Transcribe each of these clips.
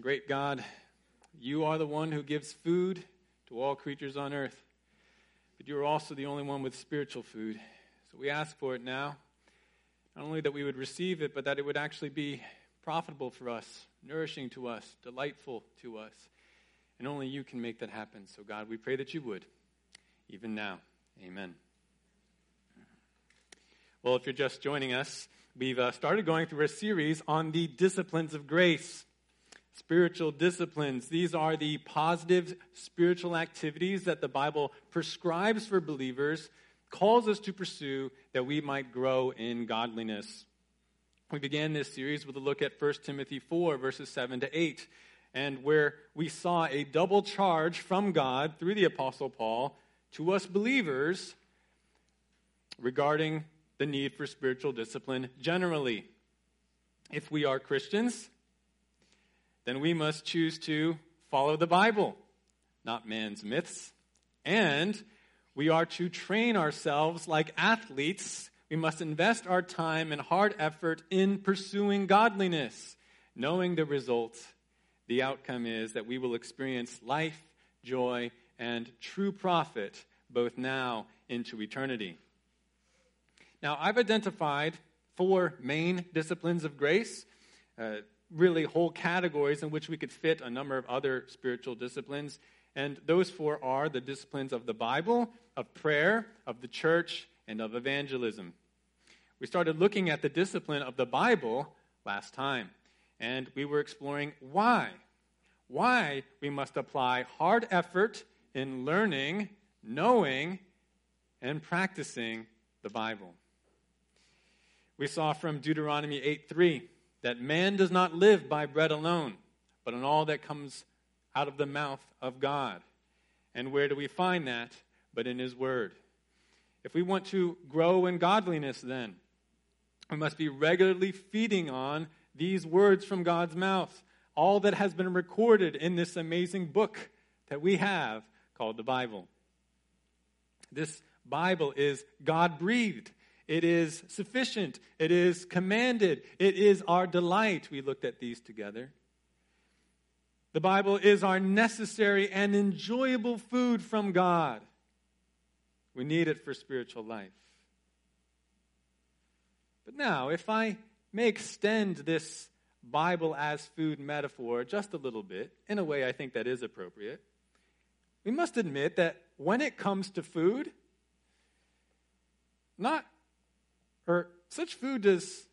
great God, you are the one who gives food to all creatures on earth, but you are also the only one with spiritual food. So we ask for it now. Not only that we would receive it, but that it would actually be profitable for us, nourishing to us, delightful to us. And only you can make that happen. So, God, we pray that you would, even now. Amen. Well, if you're just joining us, we've uh, started going through a series on the disciplines of grace. Spiritual disciplines. These are the positive spiritual activities that the Bible prescribes for believers, calls us to pursue that we might grow in godliness. We began this series with a look at 1 Timothy 4, verses 7 to 8, and where we saw a double charge from God through the Apostle Paul to us believers regarding the need for spiritual discipline generally. If we are Christians, then we must choose to follow the Bible, not man's myths. And we are to train ourselves like athletes. We must invest our time and hard effort in pursuing godliness, knowing the result. The outcome is that we will experience life, joy, and true profit both now into eternity. Now, I've identified four main disciplines of grace. Uh, really whole categories in which we could fit a number of other spiritual disciplines. And those four are the disciplines of the Bible, of prayer, of the church, and of evangelism. We started looking at the discipline of the Bible last time, and we were exploring why. Why we must apply hard effort in learning, knowing, and practicing the Bible. We saw from Deuteronomy 8 3 that man does not live by bread alone, but on all that comes out of the mouth of God. And where do we find that? But in His Word. If we want to grow in godliness, then, we must be regularly feeding on these words from God's mouth, all that has been recorded in this amazing book that we have called the Bible. This Bible is God breathed. It is sufficient. It is commanded. It is our delight. We looked at these together. The Bible is our necessary and enjoyable food from God. We need it for spiritual life. But now, if I may extend this Bible as food metaphor just a little bit, in a way I think that is appropriate, we must admit that when it comes to food, not or such food does,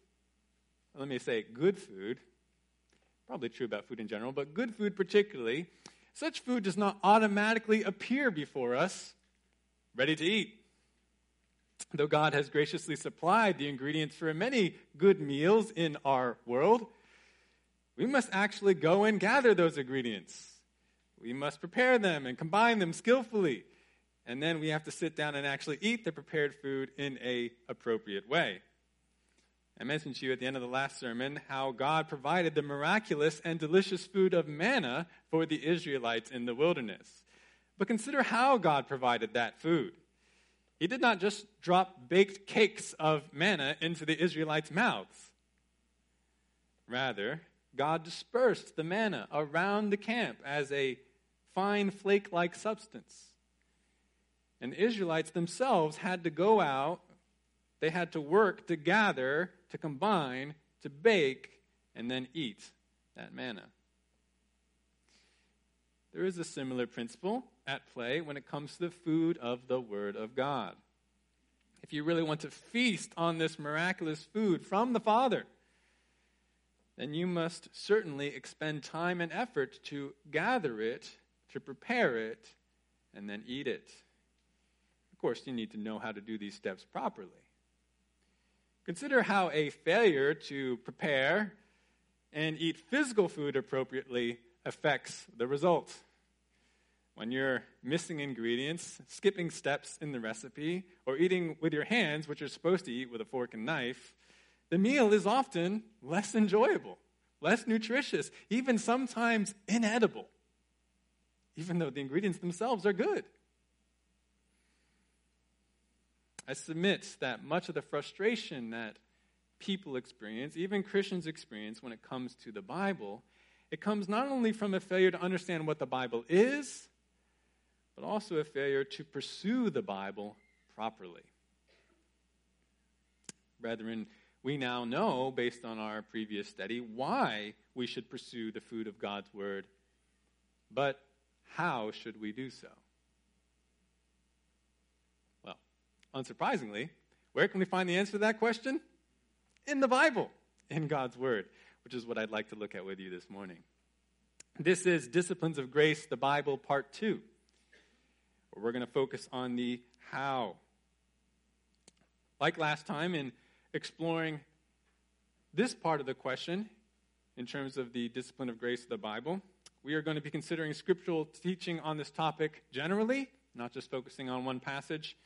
let me say, good food, probably true about food in general, but good food particularly, such food does not automatically appear before us ready to eat. Though God has graciously supplied the ingredients for many good meals in our world, we must actually go and gather those ingredients. We must prepare them and combine them skillfully and then we have to sit down and actually eat the prepared food in a appropriate way. I mentioned to you at the end of the last sermon how God provided the miraculous and delicious food of manna for the Israelites in the wilderness. But consider how God provided that food. He did not just drop baked cakes of manna into the Israelites' mouths. Rather, God dispersed the manna around the camp as a fine flake like substance. And the Israelites themselves had to go out, they had to work to gather, to combine, to bake, and then eat that manna. There is a similar principle at play when it comes to the food of the Word of God. If you really want to feast on this miraculous food from the Father, then you must certainly expend time and effort to gather it, to prepare it, and then eat it course, you need to know how to do these steps properly. Consider how a failure to prepare and eat physical food appropriately affects the result. When you're missing ingredients, skipping steps in the recipe, or eating with your hands, which you're supposed to eat with a fork and knife, the meal is often less enjoyable, less nutritious, even sometimes inedible, even though the ingredients themselves are good. I submit that much of the frustration that people experience, even Christians experience when it comes to the Bible, it comes not only from a failure to understand what the Bible is, but also a failure to pursue the Bible properly. Brethren, we now know, based on our previous study, why we should pursue the food of God's Word. But how should we do so? Well, unsurprisingly, where can we find the answer to that question? In the Bible, in God's Word, which is what I'd like to look at with you this morning. This is Disciplines of Grace, the Bible, Part 2, where we're going to focus on the how. Like last time, in exploring this part of the question, in terms of the discipline of grace of the Bible, we are going to be considering scriptural teaching on this topic generally, not just focusing on one passage.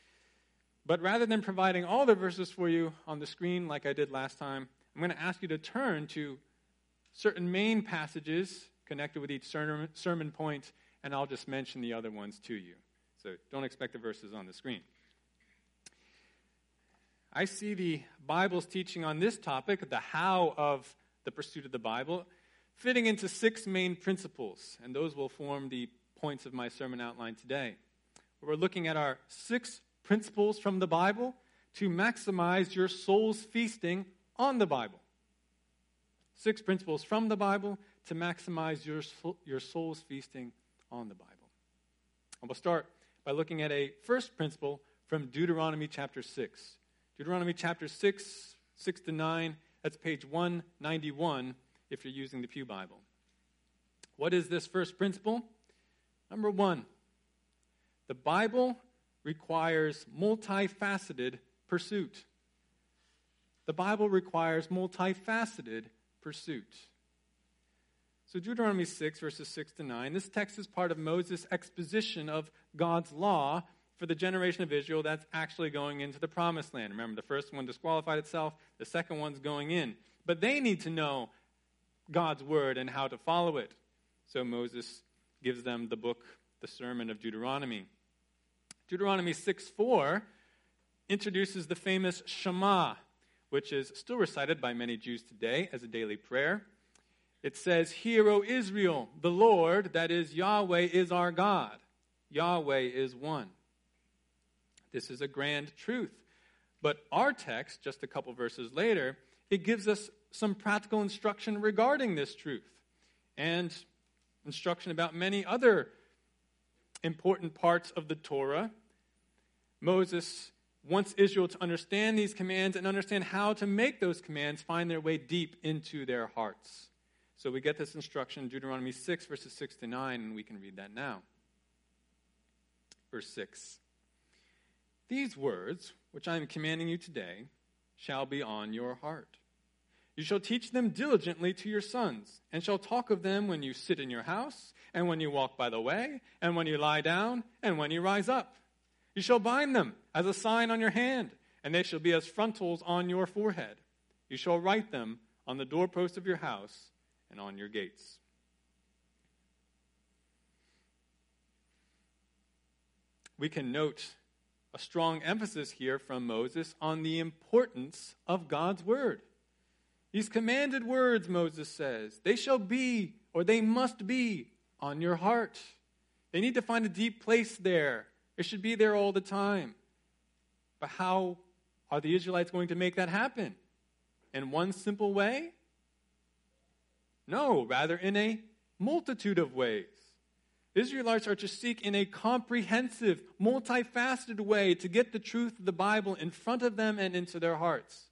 But rather than providing all the verses for you on the screen like I did last time, I'm going to ask you to turn to certain main passages connected with each sermon point, and I'll just mention the other ones to you. So don't expect the verses on the screen. I see the Bible's teaching on this topic, the how of the pursuit of the Bible, fitting into six main principles, and those will form the points of my sermon outline today. We're looking at our six principles from the Bible to maximize your soul's feasting on the Bible. Six principles from the Bible to maximize your, your soul's feasting on the Bible. And we'll start by looking at a first principle from Deuteronomy chapter 6. Deuteronomy chapter 6, 6 to 9. That's page 191 if you're using the Pew Bible. What is this first principle? Number one, the Bible requires multifaceted pursuit. The Bible requires multifaceted pursuit. So, Deuteronomy 6, verses 6 to 9, this text is part of Moses' exposition of God's law for the generation of Israel that's actually going into the promised land. Remember, the first one disqualified itself, the second one's going in. But they need to know God's word and how to follow it. So Moses gives them the book, the sermon of Deuteronomy. Deuteronomy 6 4 introduces the famous Shema, which is still recited by many Jews today as a daily prayer. It says, Hear, O Israel, the Lord, that is Yahweh, is our God. Yahweh is one. This is a grand truth. But our text, just a couple verses later, it gives us some practical instruction regarding this truth and instruction about many other important parts of the Torah. Moses wants Israel to understand these commands and understand how to make those commands find their way deep into their hearts. So we get this instruction in Deuteronomy 6, verses 6 to 9, and we can read that now. Verse 6 These words, which I am commanding you today, shall be on your heart. You shall teach them diligently to your sons, and shall talk of them when you sit in your house, and when you walk by the way, and when you lie down, and when you rise up. You shall bind them as a sign on your hand, and they shall be as frontals on your forehead. You shall write them on the doorpost of your house and on your gates. We can note a strong emphasis here from Moses on the importance of God's word. These commanded words, Moses says, they shall be or they must be on your heart. They need to find a deep place there. It should be there all the time. But how are the Israelites going to make that happen? In one simple way? No, rather in a multitude of ways. Israelites are to seek in a comprehensive, multifaceted way to get the truth of the Bible in front of them and into their hearts.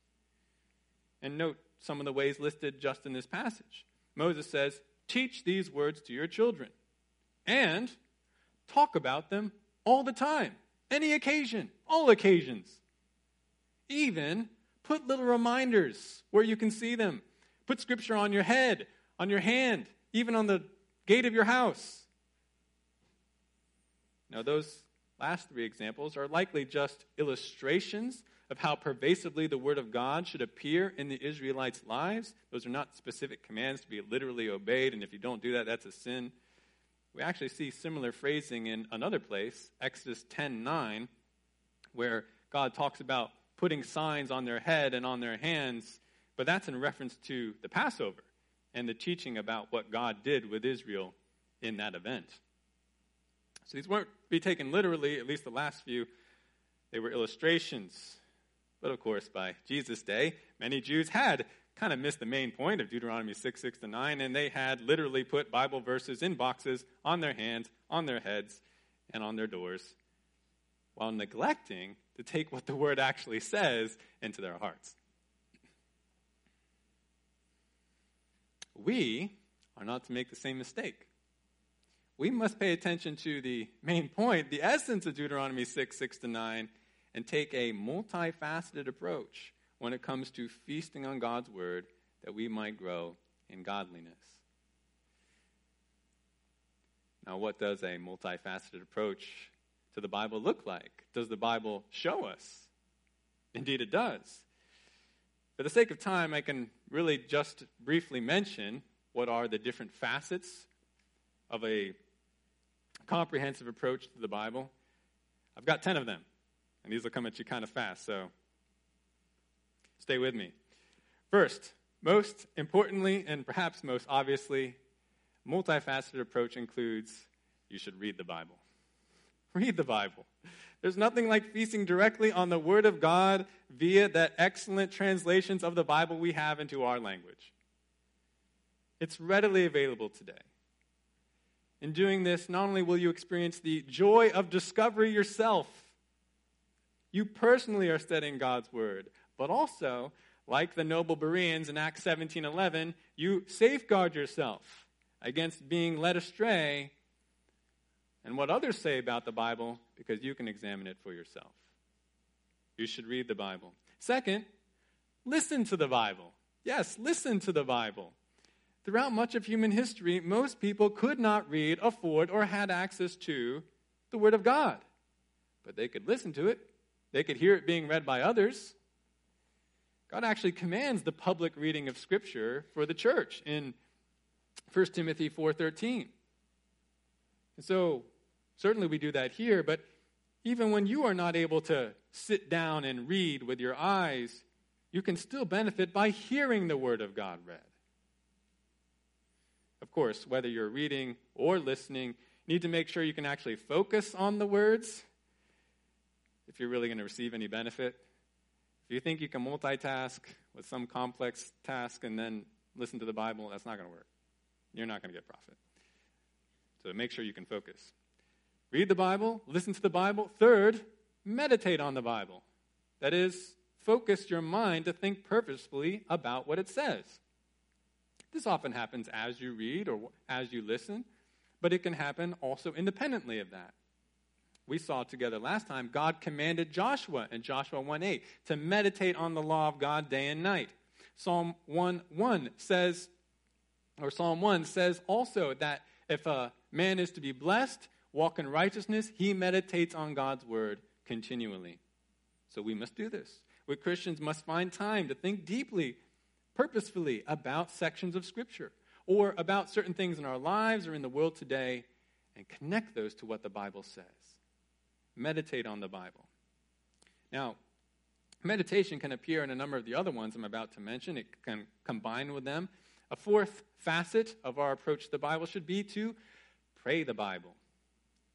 And note some of the ways listed just in this passage. Moses says, Teach these words to your children and talk about them all the time, any occasion, all occasions. Even put little reminders where you can see them. Put scripture on your head on your hand, even on the gate of your house. Now, those last three examples are likely just illustrations of how pervasively the Word of God should appear in the Israelites' lives. Those are not specific commands to be literally obeyed, and if you don't do that, that's a sin. We actually see similar phrasing in another place, Exodus 10 9, where God talks about putting signs on their head and on their hands, but that's in reference to the Passover. and the teaching about what God did with Israel in that event. So these won't be taken literally, at least the last few. They were illustrations. But of course, by Jesus' day, many Jews had kind of missed the main point of Deuteronomy 6, 6 to 9, and they had literally put Bible verses in boxes on their hands, on their heads, and on their doors, while neglecting to take what the word actually says into their hearts. We are not to make the same mistake. We must pay attention to the main point, the essence of Deuteronomy 6, 6 to 9, and take a multifaceted approach when it comes to feasting on God's word that we might grow in godliness. Now, what does a multifaceted approach to the Bible look like? Does the Bible show us? Indeed, it does. For the sake of time, I can really just briefly mention what are the different facets of a comprehensive approach to the Bible. I've got 10 of them, and these will come at you kind of fast, so stay with me. First, most importantly, and perhaps most obviously, multifaceted approach includes you should read the Bible. Read the Bible. There's nothing like feasting directly on the Word of God via that excellent translations of the Bible we have into our language. It's readily available today. In doing this, not only will you experience the joy of discovery yourself, you personally are studying God's Word, but also, like the noble Bereans in Acts 17:11, you safeguard yourself against being led astray and what others say about the Bible because you can examine it for yourself. You should read the Bible. Second, listen to the Bible. Yes, listen to the Bible. Throughout much of human history, most people could not read, afford, or had access to the Word of God. But they could listen to it, they could hear it being read by others. God actually commands the public reading of Scripture for the church in 1 Timothy 4:13. And so Certainly, we do that here, but even when you are not able to sit down and read with your eyes, you can still benefit by hearing the Word of God read. Of course, whether you're reading or listening, you need to make sure you can actually focus on the words if you're really going to receive any benefit. If you think you can multitask with some complex task and then listen to the Bible, that's not going to work. You're not going to get profit. So make sure you can focus. Read the Bible, listen to the Bible. Third, meditate on the Bible. That is, focus your mind to think purposefully about what it says. This often happens as you read or as you listen, but it can happen also independently of that. We saw together last time, God commanded Joshua in Joshua 1 8 to meditate on the law of God day and night. Psalm 1 1 says, or Psalm 1 says also that if a man is to be blessed, walk in righteousness, he meditates on God's word continually. So we must do this. We Christians must find time to think deeply, purposefully about sections of Scripture or about certain things in our lives or in the world today and connect those to what the Bible says. Meditate on the Bible. Now, meditation can appear in a number of the other ones I'm about to mention, it can combine with them. A fourth facet of our approach to the Bible should be to pray the Bible.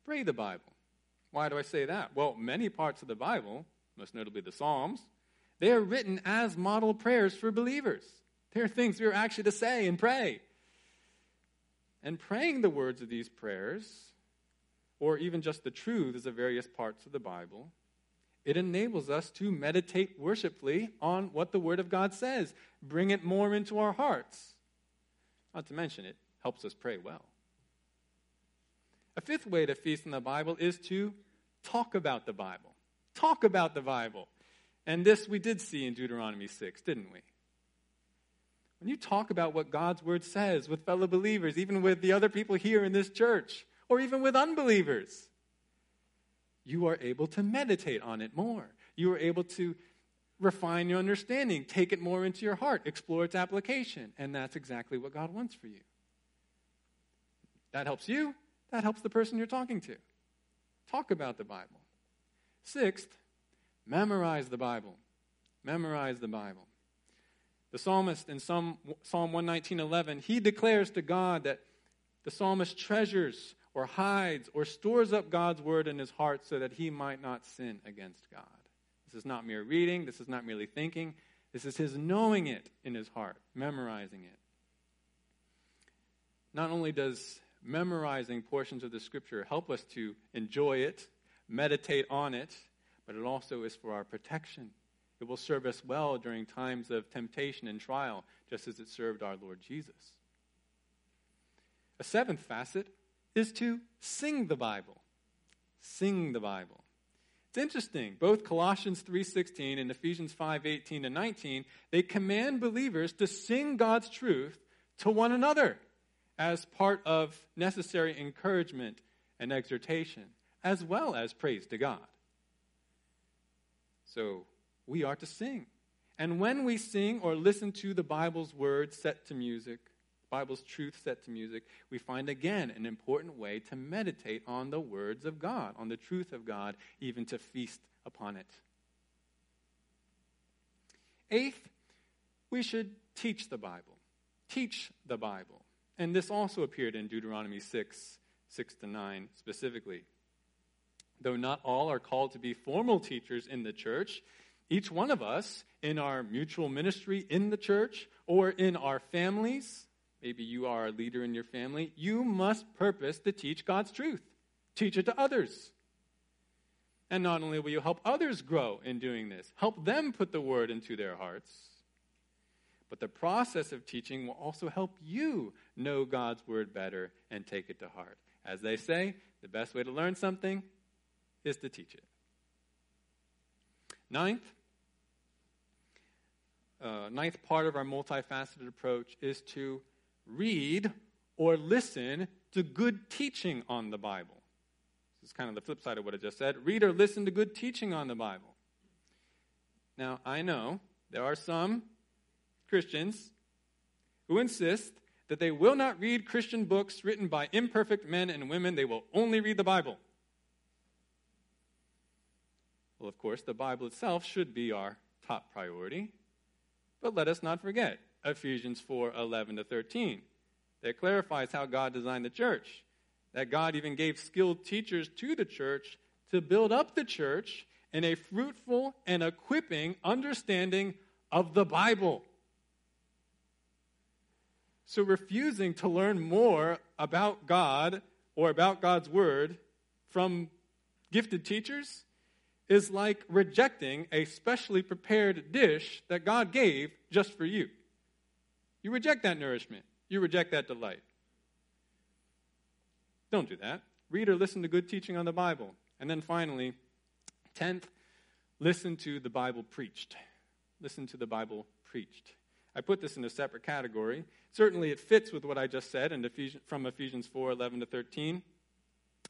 Pray the Bible. Why do I say that? Well, many parts of the Bible, most notably the Psalms, they are written as model prayers for believers. They are things we are actually to say and pray. And praying the words of these prayers, or even just the truths of various parts of the Bible, it enables us to meditate worshipfully on what the Word of God says, bring it more into our hearts. Not to mention, it helps us pray well. A fifth way to feast on the Bible is to talk about the Bible. Talk about the Bible. And this we did see in Deuteronomy 6, didn't we? When you talk about what God's word says with fellow believers, even with the other people here in this church, or even with unbelievers, you are able to meditate on it more. You are able to refine your understanding, take it more into your heart, explore its application. And that's exactly what God wants for you. That helps you, that helps the person you're talking to. Talk about the Bible. Sixth, memorize the Bible. Memorize the Bible. The psalmist in Psalm, Psalm 119.11, he declares to God that the psalmist treasures or hides or stores up God's word in his heart so that he might not sin against God. This is not mere reading, this is not merely thinking, this is his knowing it in his heart, memorizing it. Not only does memorizing portions of the scripture help us to enjoy it, meditate on it, but it also is for our protection. It will serve us well during times of temptation and trial, just as it served our Lord Jesus. A seventh facet is to sing the Bible. Sing the Bible. It's interesting. Both Colossians 3:16 and Ephesians 5:18 to 19, they command believers to sing God's truth to one another as part of necessary encouragement and exhortation, as well as praise to God. So, we are to sing. And when we sing or listen to the Bible's words set to music, Bible's truth set to music, we find again an important way to meditate on the words of God, on the truth of God, even to feast upon it. Eighth, we should teach the Bible. Teach the Bible. And this also appeared in Deuteronomy 6, 6 to 9 specifically. Though not all are called to be formal teachers in the church, each one of us in our mutual ministry in the church or in our families, maybe you are a leader in your family, you must purpose to teach God's truth. Teach it to others. And not only will you help others grow in doing this, help them put the word into their hearts but the process of teaching will also help you know God's word better and take it to heart. As they say, the best way to learn something is to teach it. Ninth, uh, ninth part of our multifaceted approach is to read or listen to good teaching on the Bible. This is kind of the flip side of what I just said. Read or listen to good teaching on the Bible. Now, I know there are some Christians who insist that they will not read Christian books written by imperfect men and women, they will only read the Bible. Well, of course, the Bible itself should be our top priority. But let us not forget Ephesians 4 11 to 13. That clarifies how God designed the church. That God even gave skilled teachers to the church to build up the church in a fruitful and equipping understanding of the Bible. So, refusing to learn more about God or about God's Word from gifted teachers is like rejecting a specially prepared dish that God gave just for you. You reject that nourishment, you reject that delight. Don't do that. Read or listen to good teaching on the Bible. And then finally, tenth, listen to the Bible preached. Listen to the Bible preached. I put this in a separate category. Certainly, it fits with what I just said in Ephesians, from Ephesians 4 11 to 13.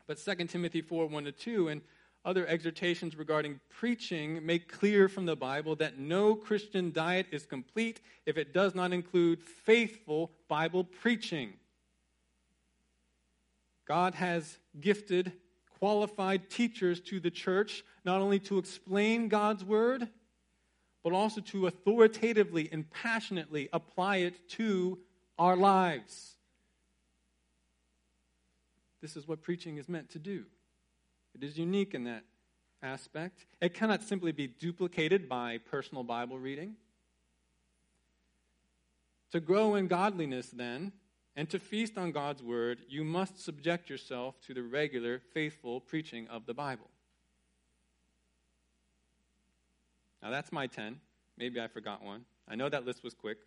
But 2 Timothy 4 1 to 2 and other exhortations regarding preaching make clear from the Bible that no Christian diet is complete if it does not include faithful Bible preaching. God has gifted qualified teachers to the church not only to explain God's word but also to authoritatively and passionately apply it to our lives. This is what preaching is meant to do. It is unique in that aspect. It cannot simply be duplicated by personal Bible reading. To grow in godliness, then, and to feast on God's word, you must subject yourself to the regular, faithful preaching of the Bible. Now that's my 10. Maybe I forgot one. I know that list was quick.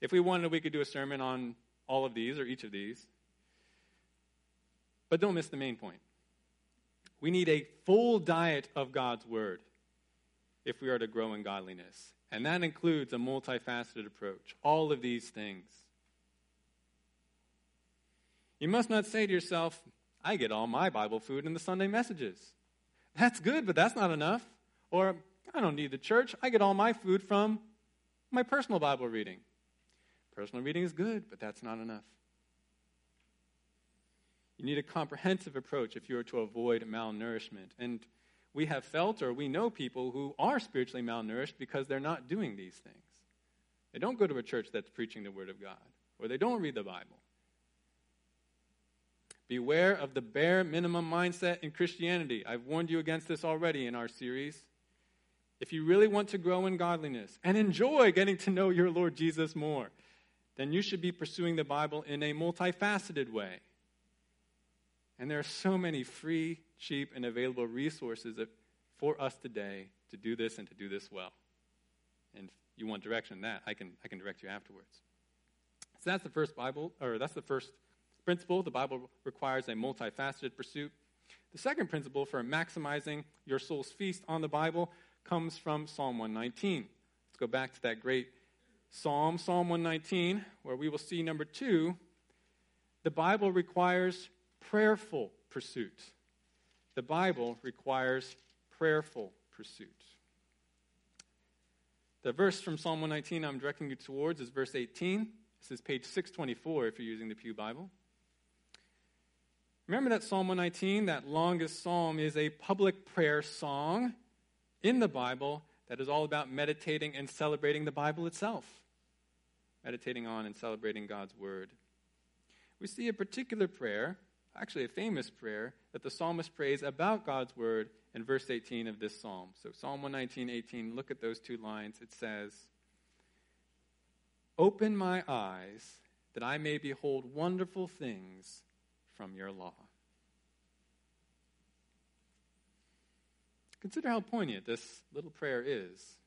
If we wanted, we could do a sermon on all of these or each of these. But don't miss the main point. We need a full diet of God's Word if we are to grow in godliness. And that includes a multifaceted approach, all of these things. You must not say to yourself, I get all my Bible food in the Sunday messages. That's good, but that's not enough. Or, I don't need the church. I get all my food from my personal Bible reading. Personal reading is good, but that's not enough. You need a comprehensive approach if you are to avoid malnourishment. And we have felt or we know people who are spiritually malnourished because they're not doing these things. They don't go to a church that's preaching the Word of God, or they don't read the Bible. Beware of the bare minimum mindset in Christianity. I've warned you against this already in our series. If you really want to grow in godliness and enjoy getting to know your Lord Jesus more, then you should be pursuing the Bible in a multifaceted way. And there are so many free, cheap, and available resources for us today to do this and to do this well. And if you want direction in that, I can, I can direct you afterwards. So that's the first Bible, or that's the first principle. The Bible requires a multifaceted pursuit. The second principle for maximizing your soul's feast on the Bible comes from Psalm 119. Let's go back to that great psalm, Psalm 119, where we will see number two the Bible requires prayerful pursuit. The Bible requires prayerful pursuit. The verse from Psalm 119 I'm directing you towards is verse 18. This is page 624 if you're using the Pew Bible. Remember that Psalm 119, that longest psalm, is a public prayer song in the Bible that is all about meditating and celebrating the Bible itself. Meditating on and celebrating God's Word. We see a particular prayer, actually a famous prayer, that the psalmist prays about God's Word in verse 18 of this psalm. So, Psalm 119, 18, look at those two lines. It says, Open my eyes that I may behold wonderful things from your law. Consider how poignant this little prayer is.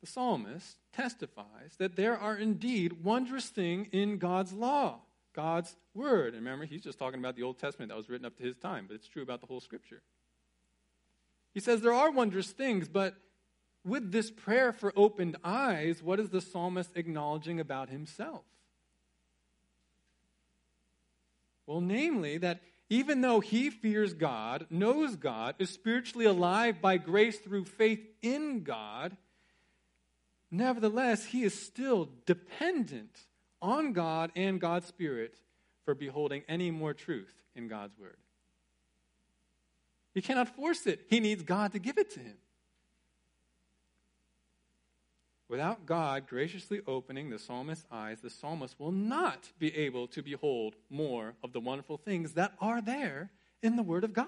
The psalmist testifies that there are indeed wondrous things in God's law, God's word. And remember, he's just talking about the Old Testament that was written up to his time, but it's true about the whole scripture. He says there are wondrous things, but with this prayer for opened eyes, what is the psalmist acknowledging about himself? Well, namely, that even though he fears God, knows God, is spiritually alive by grace through faith in God, nevertheless, he is still dependent on God and God's Spirit for beholding any more truth in God's Word. He cannot force it, he needs God to give it to him. Without God graciously opening the psalmist's eyes, the psalmist will not be able to behold more of the wonderful things that are there in the Word of God.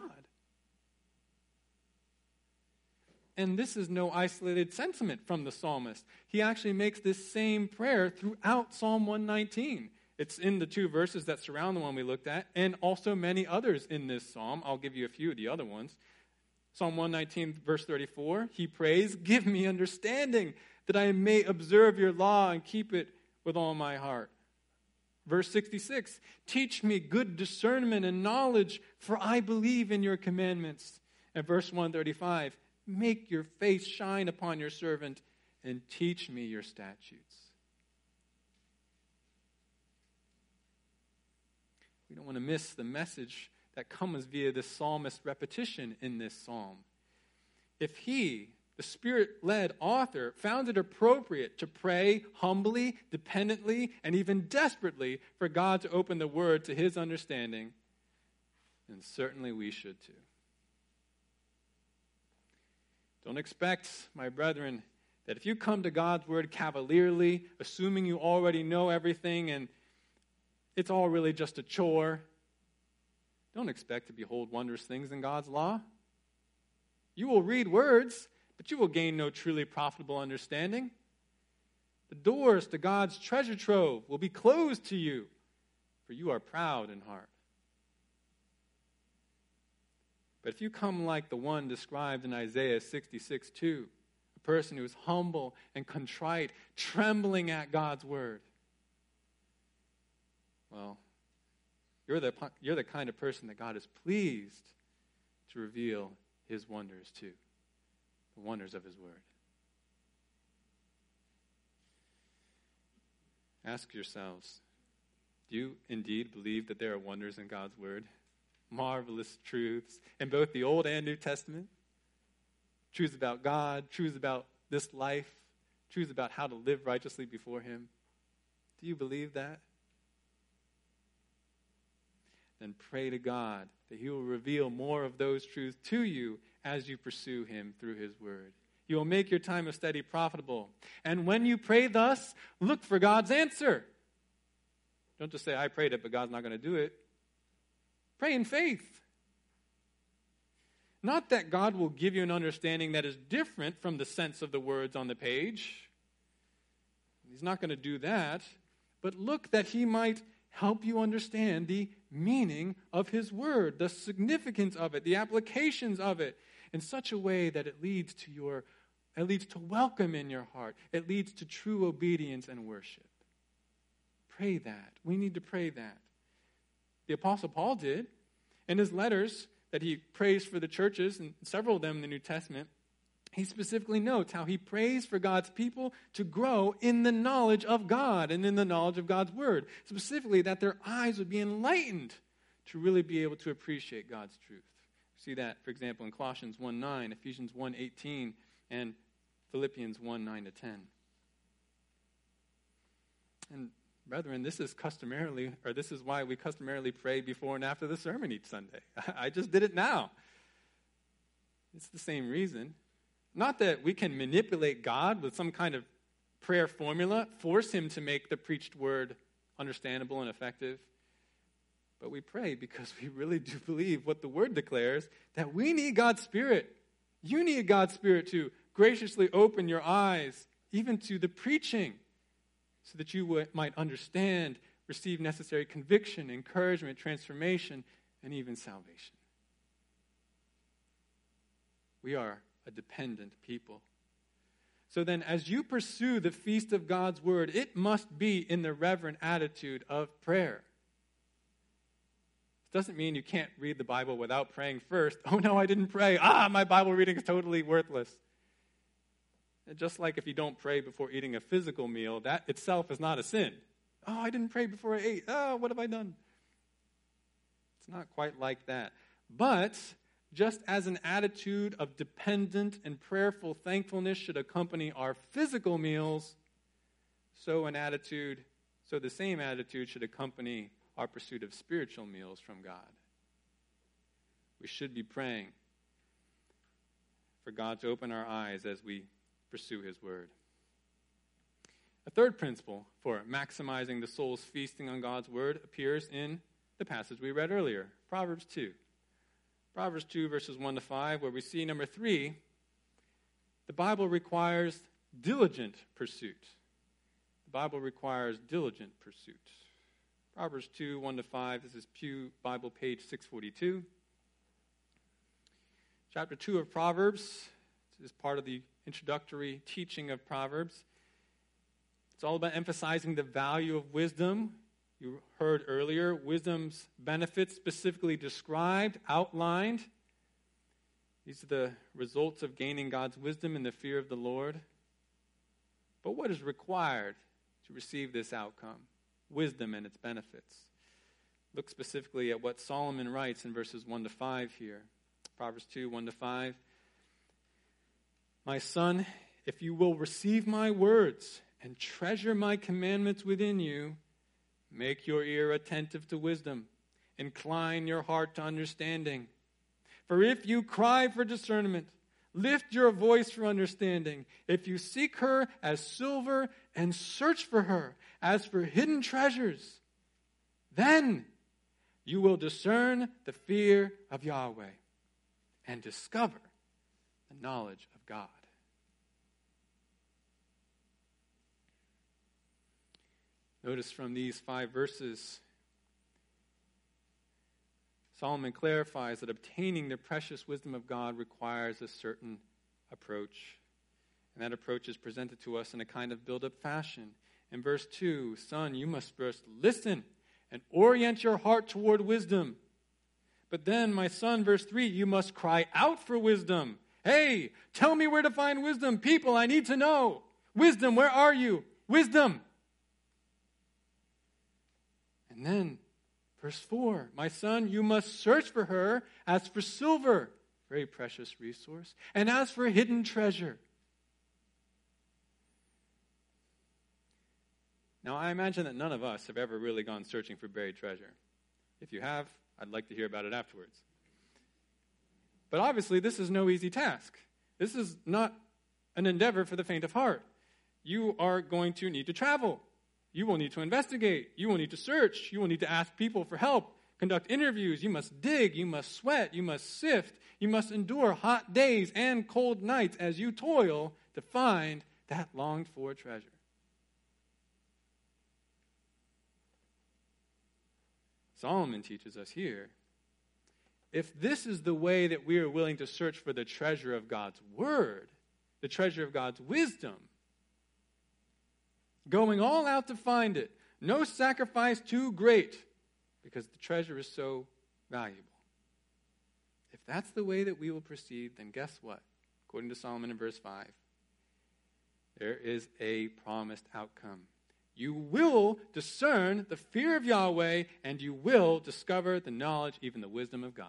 And this is no isolated sentiment from the psalmist. He actually makes this same prayer throughout Psalm 119. It's in the two verses that surround the one we looked at, and also many others in this psalm. I'll give you a few of the other ones. Psalm 119, verse 34, he prays, Give me understanding that I may observe your law and keep it with all my heart. Verse 66 Teach me good discernment and knowledge, for I believe in your commandments. And verse 135 Make your face shine upon your servant and teach me your statutes. We don't want to miss the message that comes via the psalmist's repetition in this psalm. If he, the Spirit led author found it appropriate to pray humbly, dependently, and even desperately for God to open the Word to his understanding, and certainly we should too. Don't expect, my brethren, that if you come to God's Word cavalierly, assuming you already know everything and it's all really just a chore, don't expect to behold wondrous things in God's law. You will read words but you will gain no truly profitable understanding. The doors to God's treasure trove will be closed to you, for you are proud in heart. But if you come like the one described in Isaiah 66 2, a person who is humble and contrite, trembling at God's word, well, you're the, you're the kind of person that God is pleased to reveal his wonders to the wonders of His Word. Ask yourselves do you indeed believe that there are wonders in God's Word? Marvelous truths in both the Old and New Testament? Truths about God, truths about this life, truths about how to live righteously before Him. Do you believe that? Then pray to God that He will reveal more of those truths to you as you pursue Him through His Word. You will make your time of study profitable. And when you pray thus, look for God's answer. Don't just say, I prayed it, but God's not going to do it. Pray in faith. Not that God will give you an understanding that is different from the sense of the words on the page. He's not going to do that. But look that He might help you understand the meaning of His word, the significance of it, the applications of it, in such a way that it leads to your it leads to welcome in your heart. It leads to true obedience and worship. Pray that. We need to pray that. The Apostle Paul did. In his letters that he prays for the churches, and several of them in the New Testament, he specifically notes how he prays for God's people to grow in the knowledge of God and in the knowledge of God's word. Specifically, that their eyes would be enlightened to really be able to appreciate God's truth. See that, for example, in Colossians 1 9, Ephesians 1 18, and Philippians 1 9 to 10. And brethren, this is customarily, or this is why we customarily pray before and after the sermon each Sunday. I just did it now. It's the same reason. Not that we can manipulate God with some kind of prayer formula, force Him to make the preached word understandable and effective. But we pray because we really do believe what the word declares that we need God's Spirit. You need God's Spirit to graciously open your eyes even to the preaching so that you might understand, receive necessary conviction, encouragement, transformation, and even salvation. We are a dependent people. So then, as you pursue the feast of God's word, it must be in the reverent attitude of prayer. This doesn't mean you can't read the Bible without praying first. Oh no, I didn't pray. Ah, my Bible reading is totally worthless. Just like if you don't pray before eating a physical meal, that itself is not a sin. Oh, I didn't pray before I ate. Oh, what have I done? It's not quite like that. But just as an attitude of dependent and prayerful thankfulness should accompany our physical meals, so an attitude, so the same attitude should accompany our pursuit of spiritual meals from God. We should be praying for God to open our eyes as we pursue His Word. A third principle for maximizing the soul's feasting on God's Word appears in the passage we read earlier, Proverbs 2. Proverbs 2, verses 1 to 5, where we see number three, the Bible requires diligent pursuit. The Bible requires diligent pursuit. Proverbs 2, 1 to 5, this is Pew Bible, page 642. Chapter 2 of Proverbs this is part of the introductory teaching of Proverbs. It's all about emphasizing the value of wisdom. You heard earlier, wisdom's benefits specifically described, outlined. These are the results of gaining God's wisdom in the fear of the Lord. But what is required to receive this outcome? Wisdom and its benefits. Look specifically at what Solomon writes in verses 1 to 5 here. Proverbs 2 1 to 5. My son, if you will receive my words and treasure my commandments within you, make your ear attentive to wisdom, incline your heart to understanding. For if you cry for discernment, lift your voice for understanding. If you seek her as silver and search for her as for hidden treasures, then you will discern the fear of Yahweh and discover the knowledge of God. Notice from these five verses, Solomon clarifies that obtaining the precious wisdom of God requires a certain approach. And that approach is presented to us in a kind of build up fashion. In verse 2, son, you must first listen and orient your heart toward wisdom. But then, my son, verse 3, you must cry out for wisdom Hey, tell me where to find wisdom. People, I need to know. Wisdom, where are you? Wisdom. And then, verse 4 My son, you must search for her as for silver, very precious resource, and as for hidden treasure. Now, I imagine that none of us have ever really gone searching for buried treasure. If you have, I'd like to hear about it afterwards. But obviously, this is no easy task. This is not an endeavor for the faint of heart. You are going to need to travel. You will need to investigate. You will need to search. You will need to ask people for help, conduct interviews. You must dig. You must sweat. You must sift. You must endure hot days and cold nights as you toil to find that longed for treasure. Solomon teaches us here if this is the way that we are willing to search for the treasure of God's word, the treasure of God's wisdom, going all out to find it, no sacrifice too great, because the treasure is so valuable. If that's the way that we will proceed, then guess what? According to Solomon in verse 5, there is a promised outcome. You will discern the fear of Yahweh, and you will discover the knowledge, even the wisdom of God.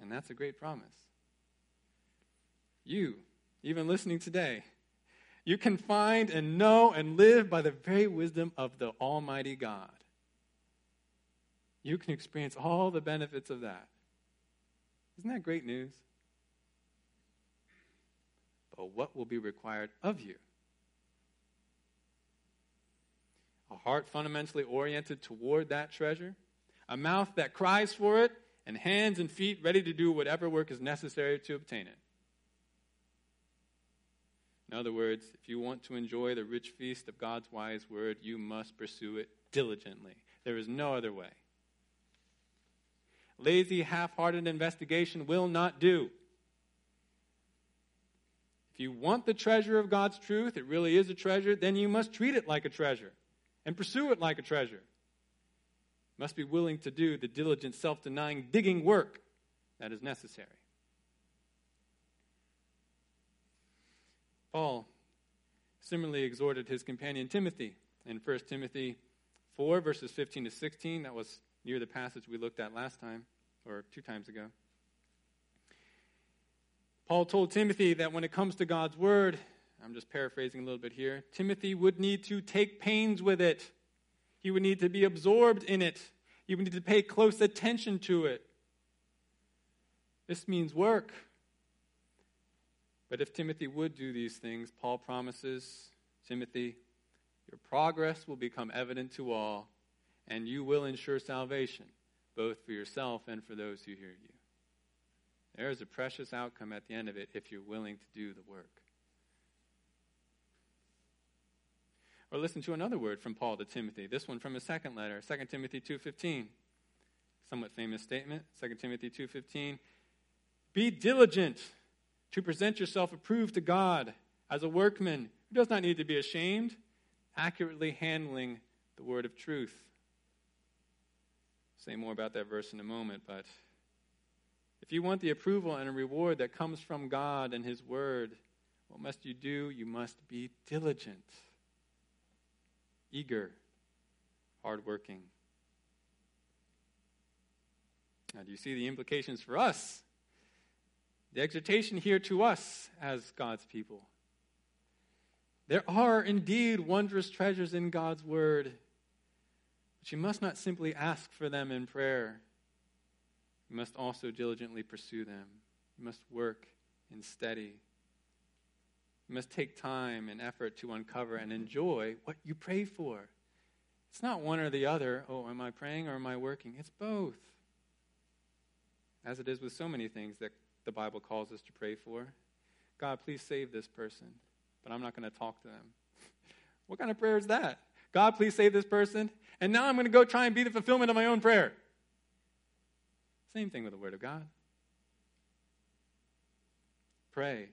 And that's a great promise. You, even listening today, you can find and know and live by the very wisdom of the Almighty God. You can experience all the benefits of that. Isn't that great news? But what will be required of you? a heart fundamentally oriented toward that treasure, a mouth that cries for it, and hands and feet ready to do whatever work is necessary to obtain it. In other words, if you want to enjoy the rich feast of God's wise word, you must pursue it diligently. There is no other way. Lazy, half hearted investigation will not do. If you want the treasure of God's truth, it really is a treasure, then you must treat it like a treasure and pursue it like a treasure. You Must be willing to do the diligent, self denying, digging work that is necessary. Paul similarly exhorted his companion Timothy in 1 Timothy 4, verses 15 to 16. That was near the passage we looked at last time, or two times ago. Paul told Timothy that when it comes to God's word, I'm just paraphrasing a little bit here. Timothy would need to take pains with it, he would need to be absorbed in it, he would need to pay close attention to it. This means work. But if Timothy would do these things, Paul promises Timothy, your progress will become evident to all, and you will ensure salvation, both for yourself and for those who hear you. There is a precious outcome at the end of it if you're willing to do the work. Or listen to another word from Paul to Timothy. This one from his second letter, 2 Timothy 2:15. Somewhat famous statement, 2 Timothy 2:15. Be diligent to present yourself approved to God as a workman who does not need to be ashamed, accurately handling the word of truth. Say more about that verse in a moment, but if you want the approval and a reward that comes from God and His Word, what must you do? You must be diligent eager, hardworking. Now, do you see the implications for us? The exhortation here to us as God's people. There are indeed wondrous treasures in God's Word, but you must not simply ask for them in prayer. You must also diligently pursue them. You must work and study you must take time and effort to uncover and enjoy what you pray for. It's not one or the other. Oh, am I praying or am I working? It's both. As it is with so many things that the Bible calls us to pray for. God, please save this person, but I'm not going to talk to them. what kind of prayer is that? God, please save this person, and now I'm going to go try and be the fulfillment of my own prayer. Same thing with the Word of God. Pray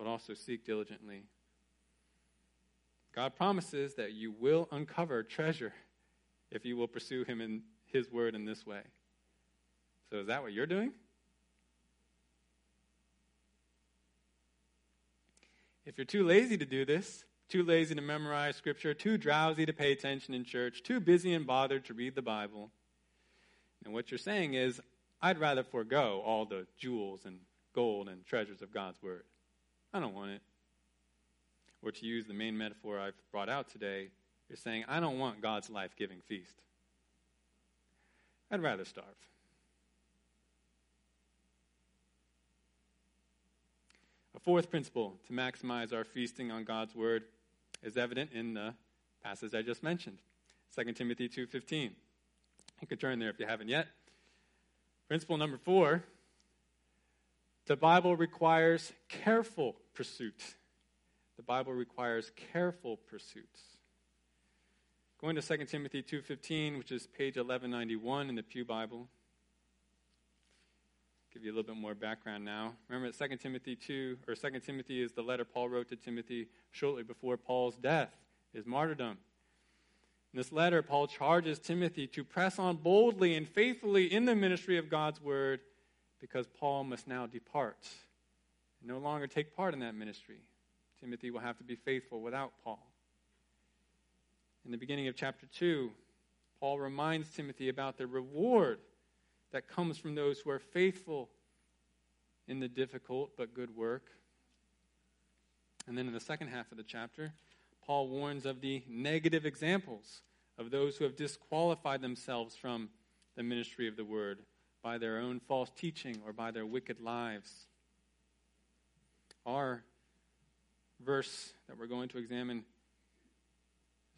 but also seek diligently. God promises that you will uncover treasure if you will pursue Him in His word in this way. So, is that what you're doing? If you're too lazy to do this, too lazy to memorize Scripture, too drowsy to pay attention in church, too busy and bothered to read the Bible, and what you're saying is, I'd rather forego all the jewels and gold and treasures of God's Word. I don't want it. Or to use the main metaphor I've brought out today, you're saying, I don't want God's life giving feast. I'd rather starve. Fourth principle to maximize our feasting on God's word is evident in the passage I just mentioned, 2 Timothy 2:15. You can turn there if you haven't yet. Principle number 4, the Bible requires careful pursuit. The Bible requires careful pursuits. Going to 2 Timothy 2:15, which is page 1191 in the Pew Bible. Give you a little bit more background now. Remember that 2 Timothy 2 or 2 Timothy is the letter Paul wrote to Timothy shortly before Paul's death, his martyrdom. In this letter, Paul charges Timothy to press on boldly and faithfully in the ministry of God's word because Paul must now depart and no longer take part in that ministry. Timothy will have to be faithful without Paul. In the beginning of chapter 2, Paul reminds Timothy about the reward that comes from those who are faithful in the difficult but good work. And then in the second half of the chapter, Paul warns of the negative examples of those who have disqualified themselves from the ministry of the word by their own false teaching or by their wicked lives. Our verse that we're going to examine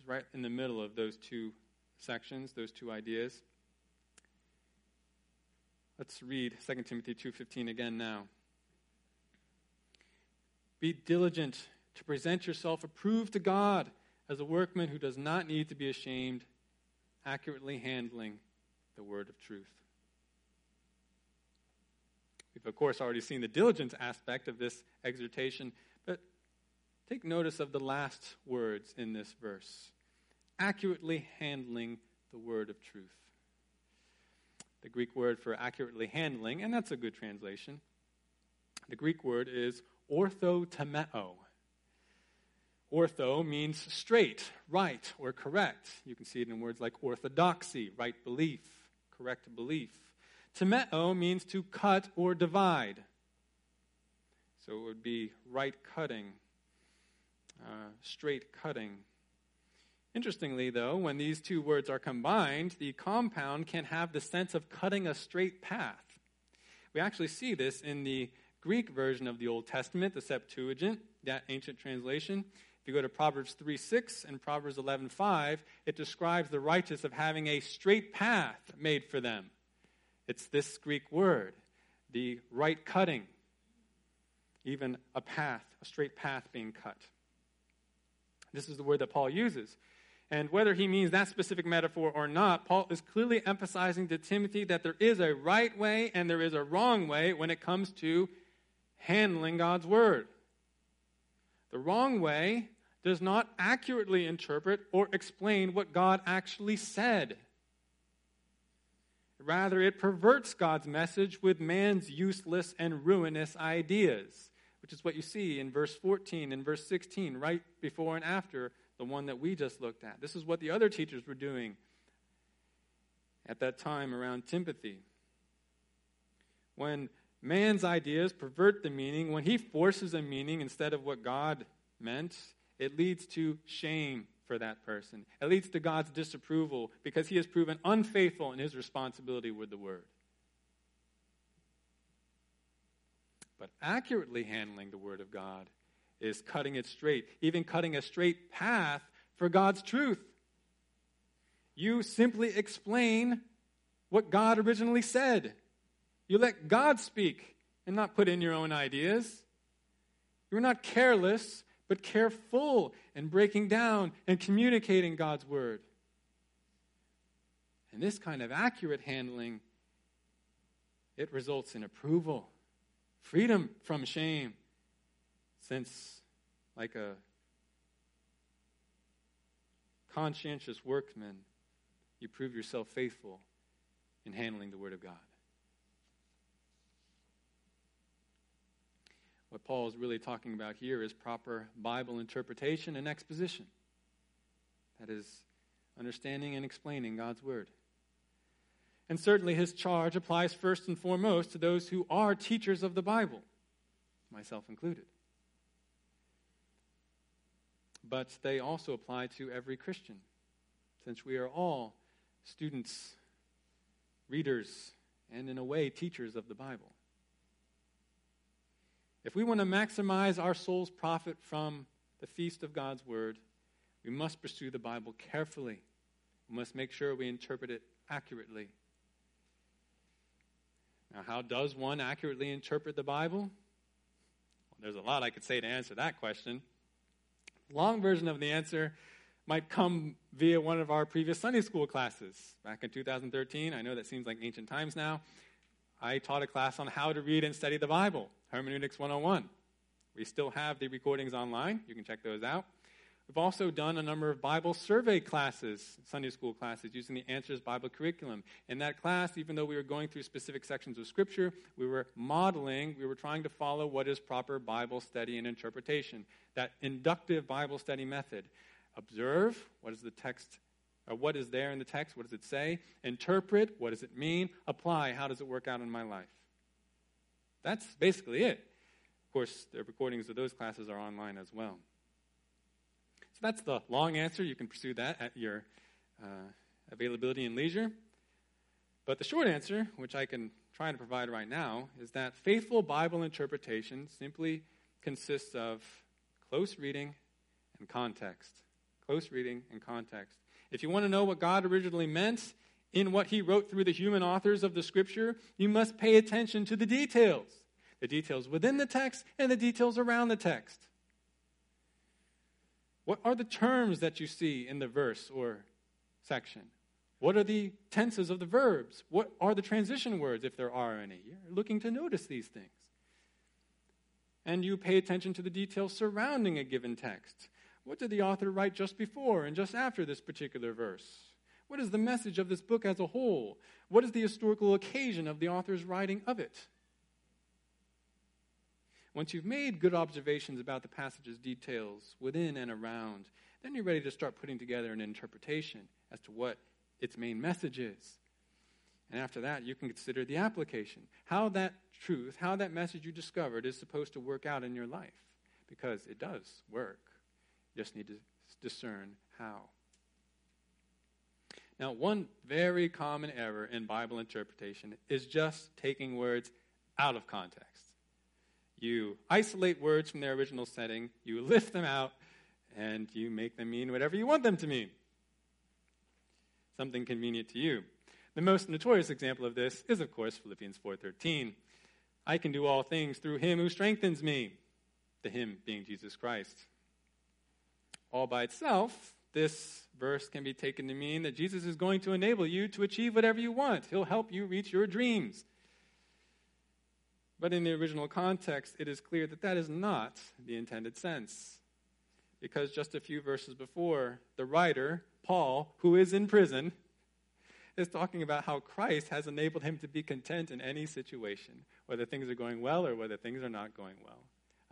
is right in the middle of those two sections, those two ideas. Let's read 2 Timothy 2:15 again now. Be diligent to present yourself approved to God as a workman who does not need to be ashamed, accurately handling the word of truth. We've, of course, already seen the diligence aspect of this exhortation, but take notice of the last words in this verse accurately handling the word of truth. The Greek word for accurately handling, and that's a good translation. The Greek word is orthotomeo. Ortho means straight, right, or correct. You can see it in words like orthodoxy, right belief, correct belief. Tomeo means to cut or divide. So it would be right cutting, uh, straight cutting. Interestingly, though, when these two words are combined, the compound can have the sense of cutting a straight path. We actually see this in the Greek version of the Old Testament, the Septuagint, that ancient translation. If you go to Proverbs 3 6 and Proverbs 11 5, it describes the righteous of having a straight path made for them. It's this Greek word, the right cutting, even a path, a straight path being cut. This is the word that Paul uses. And whether he means that specific metaphor or not, Paul is clearly emphasizing to Timothy that there is a right way and there is a wrong way when it comes to handling God's word. The wrong way does not accurately interpret or explain what God actually said. Rather, it perverts God's message with man's useless and ruinous ideas, which is what you see in verse 14 and verse 16, right before and after the one that we just looked at. This is what the other teachers were doing at that time around Timothy. When man's ideas pervert the meaning, when he forces a meaning instead of what God meant, it leads to shame for that person. It leads to God's disapproval because he has proven unfaithful in his responsibility with the word. But accurately handling the word of God is cutting it straight, even cutting a straight path for God's truth. You simply explain what God originally said. You let God speak and not put in your own ideas. You're not careless but careful in breaking down and communicating God's word. And this kind of accurate handling, it results in approval, freedom from shame, since, like a conscientious workman, you prove yourself faithful in handling the Word of God. What Paul is really talking about here is proper Bible interpretation and exposition. That is, understanding and explaining God's Word. And certainly his charge applies first and foremost to those who are teachers of the Bible, myself included. But they also apply to every Christian, since we are all students, readers, and in a way, teachers of the Bible. If we want to maximize our soul's profit from the feast of God's word, we must pursue the Bible carefully. We must make sure we interpret it accurately. Now, how does one accurately interpret the Bible? Well, there's a lot I could say to answer that question. Long version of the answer might come via one of our previous Sunday school classes. Back in 2013, I know that seems like ancient times now, I taught a class on how to read and study the Bible, Hermeneutics 101. We still have the recordings online. You can check those out. We've also done a number of Bible survey classes, Sunday school classes, using the Answers Bible curriculum. In that class, even though we were going through specific sections of Scripture, we were modeling, we were trying to follow what is proper Bible study and interpretation, that inductive Bible study method. Observe what is the text, or what is there in the text, what does it say? Interpret, what does it mean? Apply, how does it work out in my life? That's basically it. Of course, the recordings of those classes are online as well. That's the long answer. You can pursue that at your uh, availability and leisure. But the short answer, which I can try to provide right now, is that faithful Bible interpretation simply consists of close reading and context. Close reading and context. If you want to know what God originally meant in what he wrote through the human authors of the scripture, you must pay attention to the details the details within the text and the details around the text. What are the terms that you see in the verse or section? What are the tenses of the verbs? What are the transition words, if there are any? You're looking to notice these things. And you pay attention to the details surrounding a given text. What did the author write just before and just after this particular verse? What is the message of this book as a whole? What is the historical occasion of the author's writing of it? Once you've made good observations about the passage's details within and around, then you're ready to start putting together an interpretation as to what its main message is. And after that, you can consider the application how that truth, how that message you discovered is supposed to work out in your life. Because it does work. You just need to discern how. Now, one very common error in Bible interpretation is just taking words out of context. You isolate words from their original setting, you lift them out, and you make them mean whatever you want them to mean. Something convenient to you. The most notorious example of this is of course Philippians 4:13. I can do all things through him who strengthens me. The him being Jesus Christ. All by itself, this verse can be taken to mean that Jesus is going to enable you to achieve whatever you want. He'll help you reach your dreams. But in the original context, it is clear that that is not the intended sense. Because just a few verses before, the writer, Paul, who is in prison, is talking about how Christ has enabled him to be content in any situation, whether things are going well or whether things are not going well.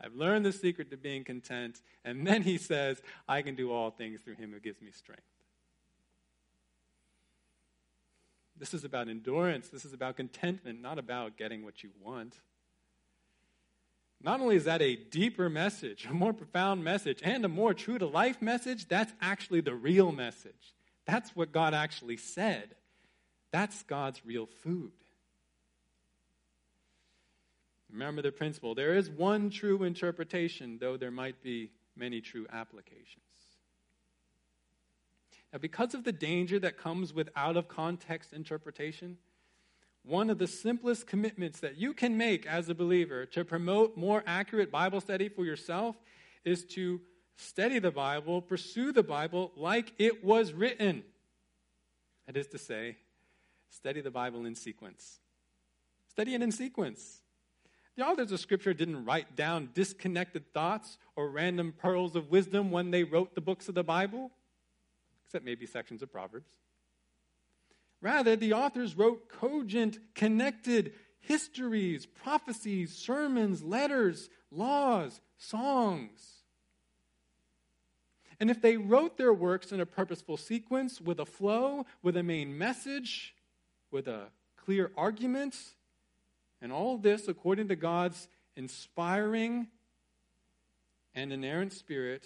I've learned the secret to being content. And then he says, I can do all things through him who gives me strength. This is about endurance. This is about contentment, not about getting what you want. Not only is that a deeper message, a more profound message, and a more true to life message, that's actually the real message. That's what God actually said. That's God's real food. Remember the principle there is one true interpretation, though there might be many true applications. Now, because of the danger that comes with out of context interpretation, one of the simplest commitments that you can make as a believer to promote more accurate Bible study for yourself is to study the Bible, pursue the Bible like it was written. That is to say, study the Bible in sequence. Study it in sequence. The authors of Scripture didn't write down disconnected thoughts or random pearls of wisdom when they wrote the books of the Bible, except maybe sections of Proverbs. Rather, the authors wrote cogent, connected histories, prophecies, sermons, letters, laws, songs. And if they wrote their works in a purposeful sequence with a flow, with a main message, with a clear argument, and all this according to God's inspiring and inerrant spirit,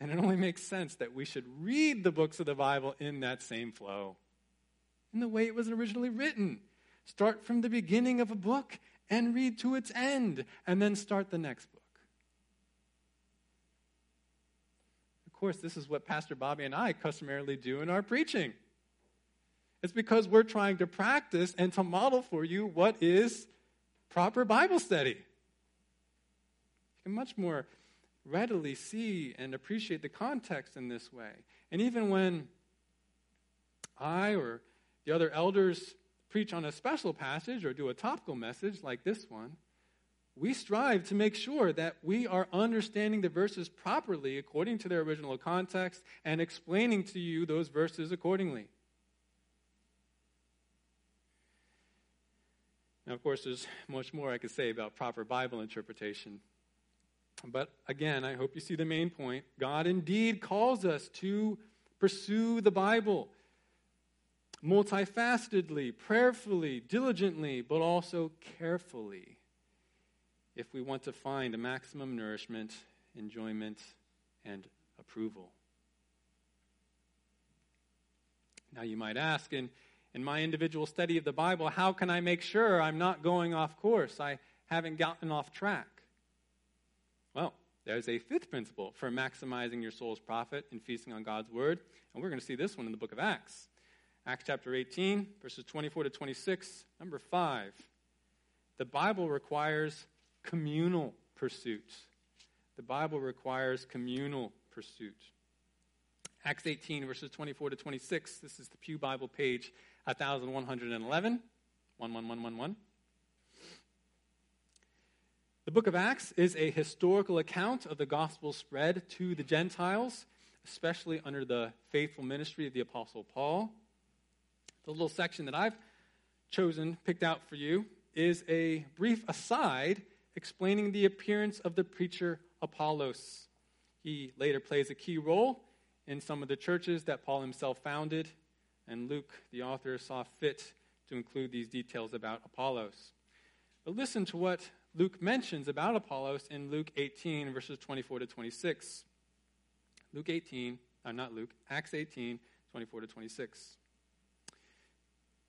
then it only makes sense that we should read the books of the Bible in that same flow in the way it was originally written. Start from the beginning of a book and read to its end and then start the next book. Of course, this is what Pastor Bobby and I customarily do in our preaching. It's because we're trying to practice and to model for you what is proper Bible study. You can much more readily see and appreciate the context in this way. And even when I or the other elders preach on a special passage or do a topical message like this one, we strive to make sure that we are understanding the verses properly according to their original context and explaining to you those verses accordingly. Now, of course, there's much more I could say about proper Bible interpretation. But again, I hope you see the main point. God indeed calls us to pursue the Bible multifacetedly, prayerfully, diligently, but also carefully if we want to find a maximum nourishment, enjoyment, and approval. Now, you might ask, in, in my individual study of the Bible, how can I make sure I'm not going off course? I haven't gotten off track. Well, there's a fifth principle for maximizing your soul's profit and feasting on God's word, and we're going to see this one in the book of Acts. Acts chapter 18, verses 24 to 26. Number five, the Bible requires communal pursuit. The Bible requires communal pursuit. Acts 18, verses 24 to 26. This is the Pew Bible page 1111. 11111. The book of Acts is a historical account of the gospel spread to the Gentiles, especially under the faithful ministry of the Apostle Paul. The little section that I've chosen, picked out for you, is a brief aside explaining the appearance of the preacher Apollos. He later plays a key role in some of the churches that Paul himself founded, and Luke, the author, saw fit to include these details about Apollos. But listen to what Luke mentions about Apollos in Luke 18, verses 24 to 26. Luke 18, uh, not Luke, Acts 18, 24 to 26.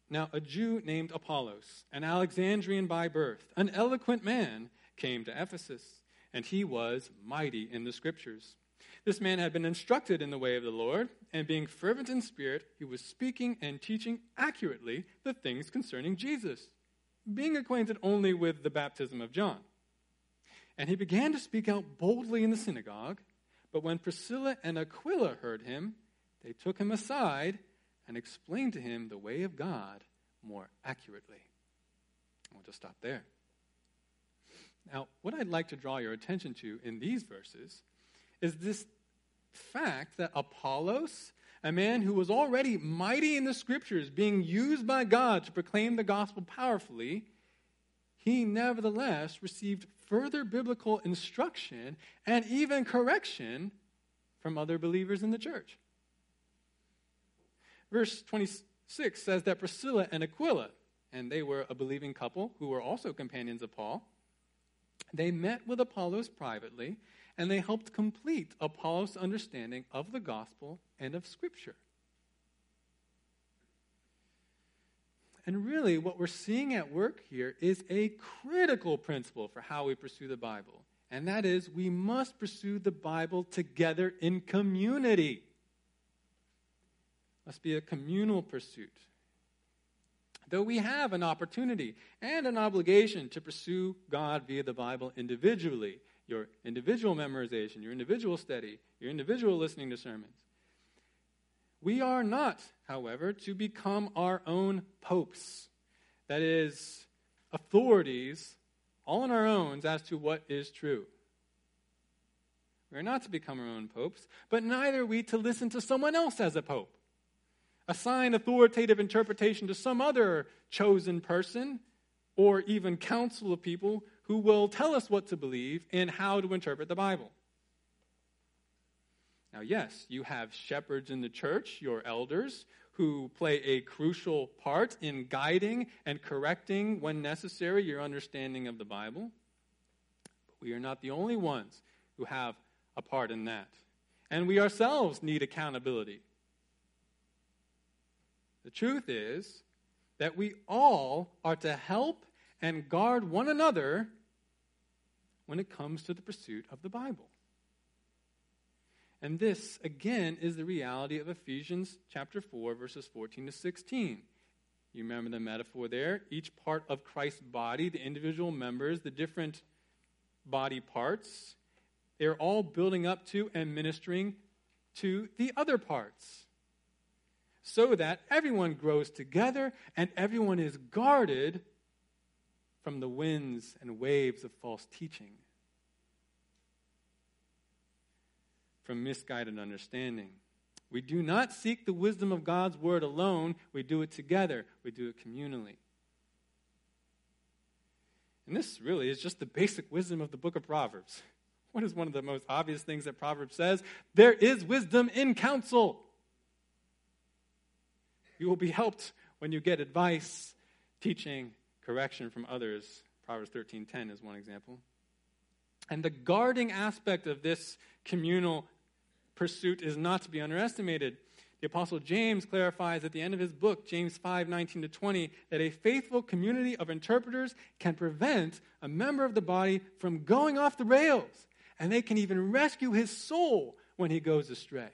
Now, a Jew named Apollos, an Alexandrian by birth, an eloquent man, came to Ephesus, and he was mighty in the scriptures. This man had been instructed in the way of the Lord, and being fervent in spirit, he was speaking and teaching accurately the things concerning Jesus, being acquainted only with the baptism of John. And he began to speak out boldly in the synagogue, but when Priscilla and Aquila heard him, they took him aside and explain to him the way of God more accurately. Want to stop there. Now, what I'd like to draw your attention to in these verses is this fact that Apollos, a man who was already mighty in the scriptures, being used by God to proclaim the gospel powerfully, he nevertheless received further biblical instruction and even correction from other believers in the church. Verse 26 says that Priscilla and Aquila, and they were a believing couple who were also companions of Paul, they met with Apollos privately and they helped complete Apollos' understanding of the gospel and of Scripture. And really, what we're seeing at work here is a critical principle for how we pursue the Bible. And that is, we must pursue the Bible together in community must be a communal pursuit. Though we have an opportunity and an obligation to pursue God via the Bible individually, your individual memorization, your individual study, your individual listening to sermons, we are not, however, to become our own popes. That is, authorities all on our own as to what is true. We are not to become our own popes, but neither are we to listen to someone else as a pope assign authoritative interpretation to some other chosen person or even council of people who will tell us what to believe and how to interpret the Bible. Now, yes, you have shepherds in the church, your elders, who play a crucial part in guiding and correcting, when necessary, your understanding of the Bible. But we are not the only ones who have a part in that. And we ourselves need accountability. The truth is that we all are to help and guard one another when it comes to the pursuit of the Bible. And this, again, is the reality of Ephesians chapter 4, verses 14 to 16. You remember the metaphor there? Each part of Christ's body, the individual members, the different body parts, they're all building up to and ministering to the other parts. So that everyone grows together and everyone is guarded from the winds and waves of false teaching. from misguided understanding. We do not seek the wisdom of God's word alone, we do it together, we do it communally. And this really is just the basic wisdom of the book of Proverbs. What is one of the most obvious things that Proverbs says? There is wisdom in counsel. You will be helped when you get advice, teaching, correction from others. Proverbs 13:10 is one example. And the guarding aspect of this communal pursuit is not to be underestimated. The Apostle James clarifies at the end of his book, James 5 19 to 20, that a faithful community of interpreters can prevent a member of the body from going off the rails, and they can even rescue his soul when he goes astray.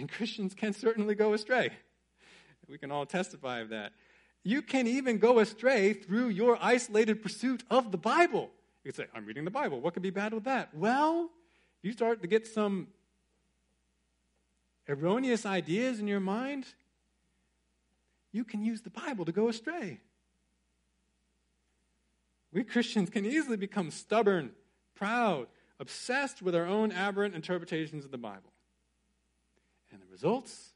And Christians can certainly go astray. We can all testify of that. You can even go astray through your isolated pursuit of the Bible. You could say, I'm reading the Bible. What could be bad with that? Well, you start to get some erroneous ideas in your mind, you can use the Bible to go astray. We Christians can easily become stubborn, proud, obsessed with our own aberrant interpretations of the Bible. And the results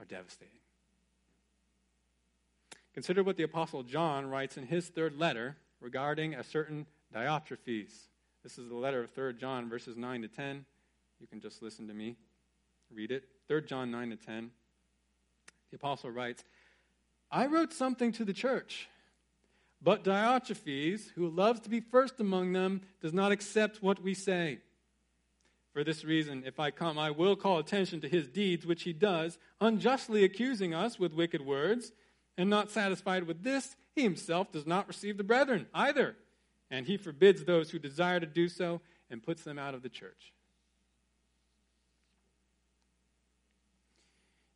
are devastating. Consider what the Apostle John writes in his third letter regarding a certain Diotrephes. This is the letter of 3 John, verses 9 to 10. You can just listen to me read it. 3 John 9 to 10. The apostle writes, I wrote something to the church, but Diotrephes, who loves to be first among them, does not accept what we say. For this reason, if I come, I will call attention to his deeds, which he does, unjustly accusing us with wicked words. And not satisfied with this, he himself does not receive the brethren either and he forbids those who desire to do so and puts them out of the church.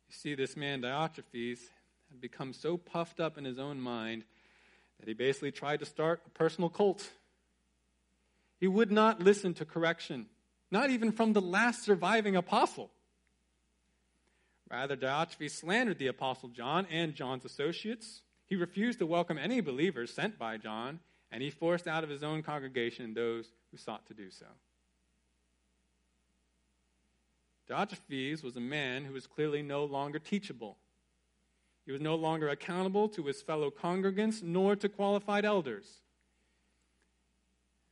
You see, this man, Diotrephes, had become so puffed up in his own mind that he basically tried to start a personal cult. He would not listen to correction, not even from the last surviving apostle. Rather, Diotrephes slandered the apostle John and John's associates. He refused to welcome any believers sent by John and he forced out of his own congregation those who sought to do so. Diotrephes was a man who was clearly no longer teachable. He was no longer accountable to his fellow congregants nor to qualified elders.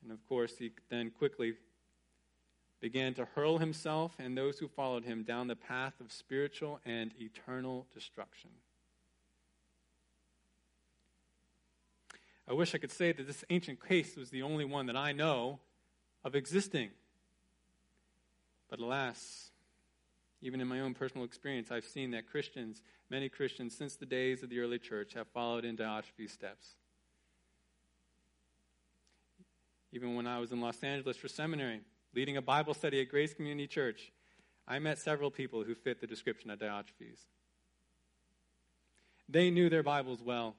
And of course, he then quickly began to hurl himself and those who followed him down the path of spiritual and eternal destruction. I wish I could say that this ancient case was the only one that I know of existing. But alas, even in my own personal experience, I've seen that Christians, many Christians since the days of the early church, have followed in Diotrephes' steps. Even when I was in Los Angeles for seminary, leading a Bible study at Grace Community Church, I met several people who fit the description of Diotrephes. They knew their Bibles well.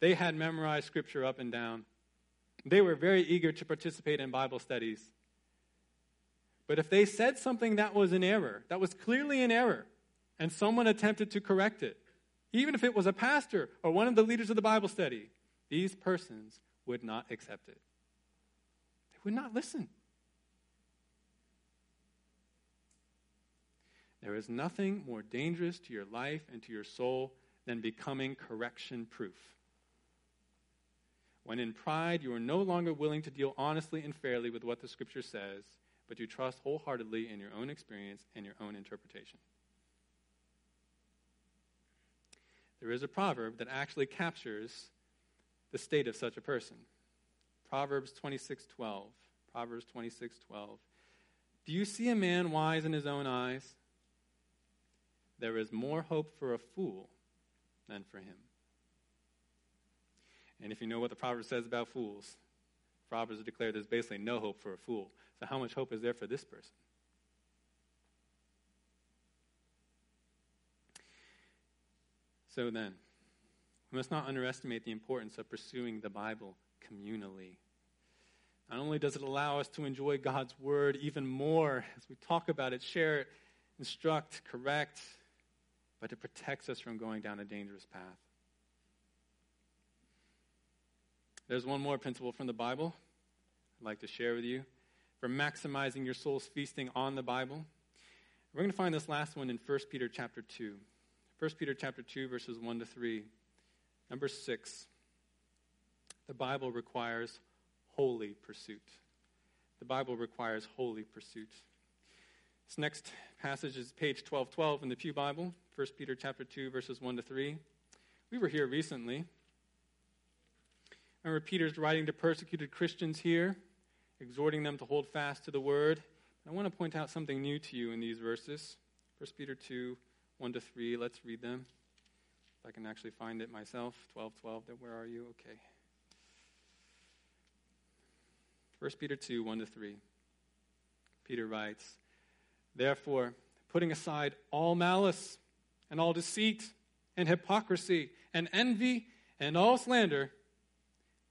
They had memorized scripture up and down. They were very eager to participate in Bible studies. But if they said something that was an error, that was clearly an error, and someone attempted to correct it, even if it was a pastor or one of the leaders of the Bible study, these persons would not accept it. They would not listen. There is nothing more dangerous to your life and to your soul than becoming correction proof when in pride you are no longer willing to deal honestly and fairly with what the Scripture says, but you trust wholeheartedly in your own experience and your own interpretation. There is a proverb that actually captures the state of such a person. Proverbs 26:12. Proverbs 26:12. Do you see a man wise in his own eyes? There is more hope for a fool than for him. And if you know what the proverb says about fools, Proverbs declare there's basically no hope for a fool. So, how much hope is there for this person? So then, we must not underestimate the importance of pursuing the Bible communally. Not only does it allow us to enjoy God's Word even more as we talk about it, share it, instruct, correct, but it protects us from going down a dangerous path. There's one more principle from the Bible I'd like to share with you for maximizing your soul's feasting on the Bible. We're going to find this last one in 1 Peter chapter 2. 1 Peter chapter 2 verses 1 to 3. Number 6. The Bible requires holy pursuit. The Bible requires holy pursuit. This next passage is page 1212 in the Pew Bible, 1 Peter chapter 2 verses 1 to 3. We were here recently. Remember Peter's writing to persecuted Christians here, exhorting them to hold fast to the word. I want to point out something new to you in these verses. 1 Peter 2 1 to 3. Let's read them. If I can actually find it myself. 12 12. Where are you? Okay. 1 Peter 2 1 to 3. Peter writes, Therefore, putting aside all malice and all deceit and hypocrisy and envy and all slander,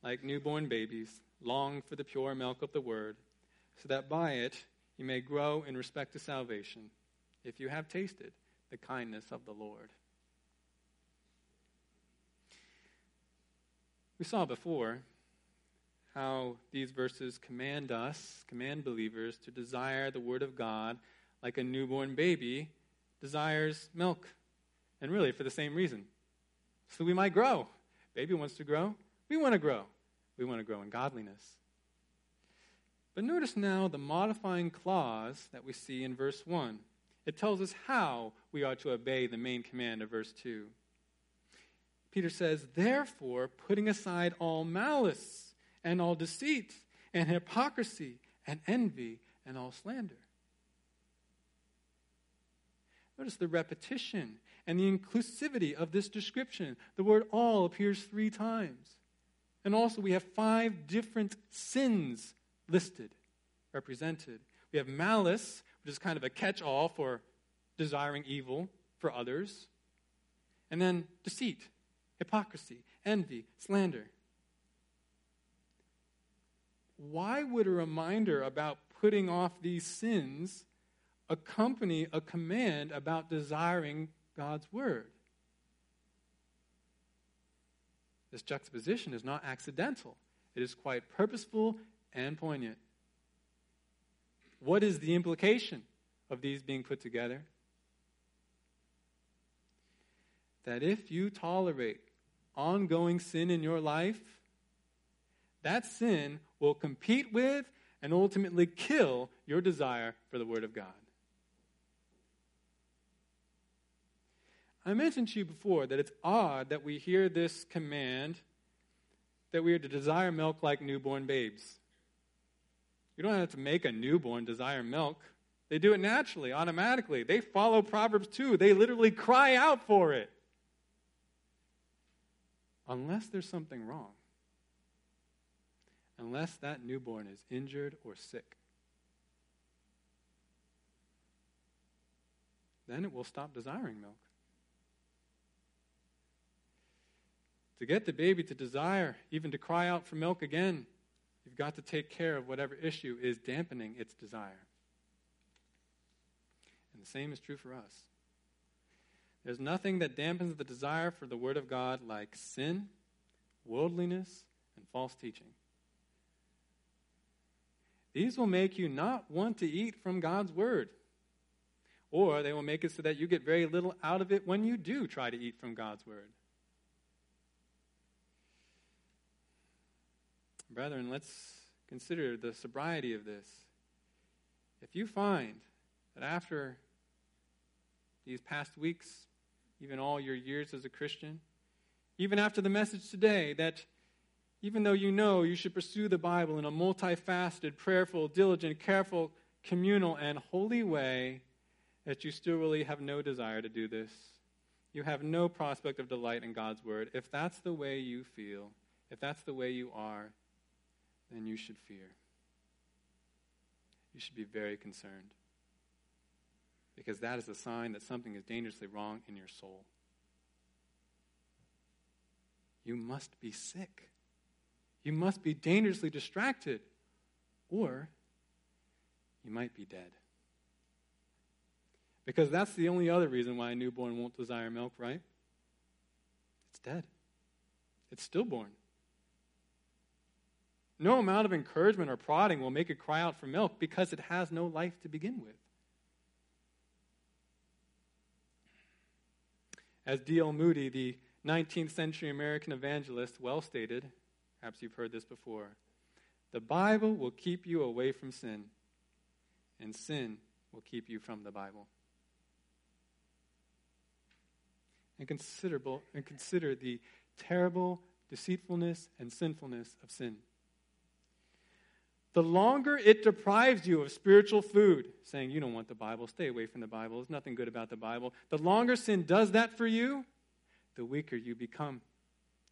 like newborn babies, long for the pure milk of the word, so that by it you may grow in respect to salvation, if you have tasted the kindness of the Lord. We saw before how these verses command us, command believers, to desire the Word of God like a newborn baby desires milk. And really, for the same reason. So we might grow. Baby wants to grow. We want to grow. We want to grow in godliness. But notice now the modifying clause that we see in verse 1. It tells us how we are to obey the main command of verse 2. Peter says, Therefore, putting aside all malice and all deceit and hypocrisy and envy and all slander. Notice the repetition and the inclusivity of this description. The word all appears three times. And also, we have five different sins listed, represented. We have malice, which is kind of a catch all for desiring evil for others. And then deceit, hypocrisy, envy, slander why would a reminder about putting off these sins accompany a command about desiring God's word? This juxtaposition is not accidental, it is quite purposeful and poignant. What is the implication of these being put together? That if you tolerate ongoing sin in your life, that sin will compete with and ultimately kill your desire for the Word of God. I mentioned to you before that it's odd that we hear this command that we are to desire milk like newborn babes. You don't have to make a newborn desire milk. They do it naturally, automatically. They follow Proverbs 2. They literally cry out for it. Unless there's something wrong unless that newborn is injured or sick. Then it will stop desiring milk. To get the baby to desire, even to cry out for milk again, you've got to take care of whatever issue is dampening its desire. And the same is true for us. There's nothing that dampens the desire for the Word of God like sin, worldliness, and false teaching. These will make you not want to eat from God's word. Or they will make it so that you get very little out of it when you do try to eat from God's word. Brethren, let's consider the sobriety of this. If you find that after these past weeks, even all your years as a Christian, even after the message today, that even though you know you should pursue the Bible in a multifaceted, prayerful, diligent, careful, communal, and holy way, that you still really have no desire to do this. you have no prospect of delight in God's word, if that's the way you feel, if that's the way you are, then you should fear. You should be very concerned. Because that is a sign that something is dangerously wrong in your soul. You must be sick. You must be dangerously distracted. Or you might be dead. Because that's the only other reason why a newborn won't desire milk, right? It's dead. It's stillborn. No amount of encouragement or prodding will make it cry out for milk because it has no life to begin with. As D.L. Moody, the 19th century American evangelist, well stated, perhaps you've heard this before the Bible will keep you away from sin, and sin will keep you from the Bible. and considerable and consider the terrible deceitfulness and sinfulness of sin. The longer it deprives you of spiritual food, saying you don't want the Bible, stay away from the Bible, there's nothing good about the Bible, the longer sin does that for you, the weaker you become.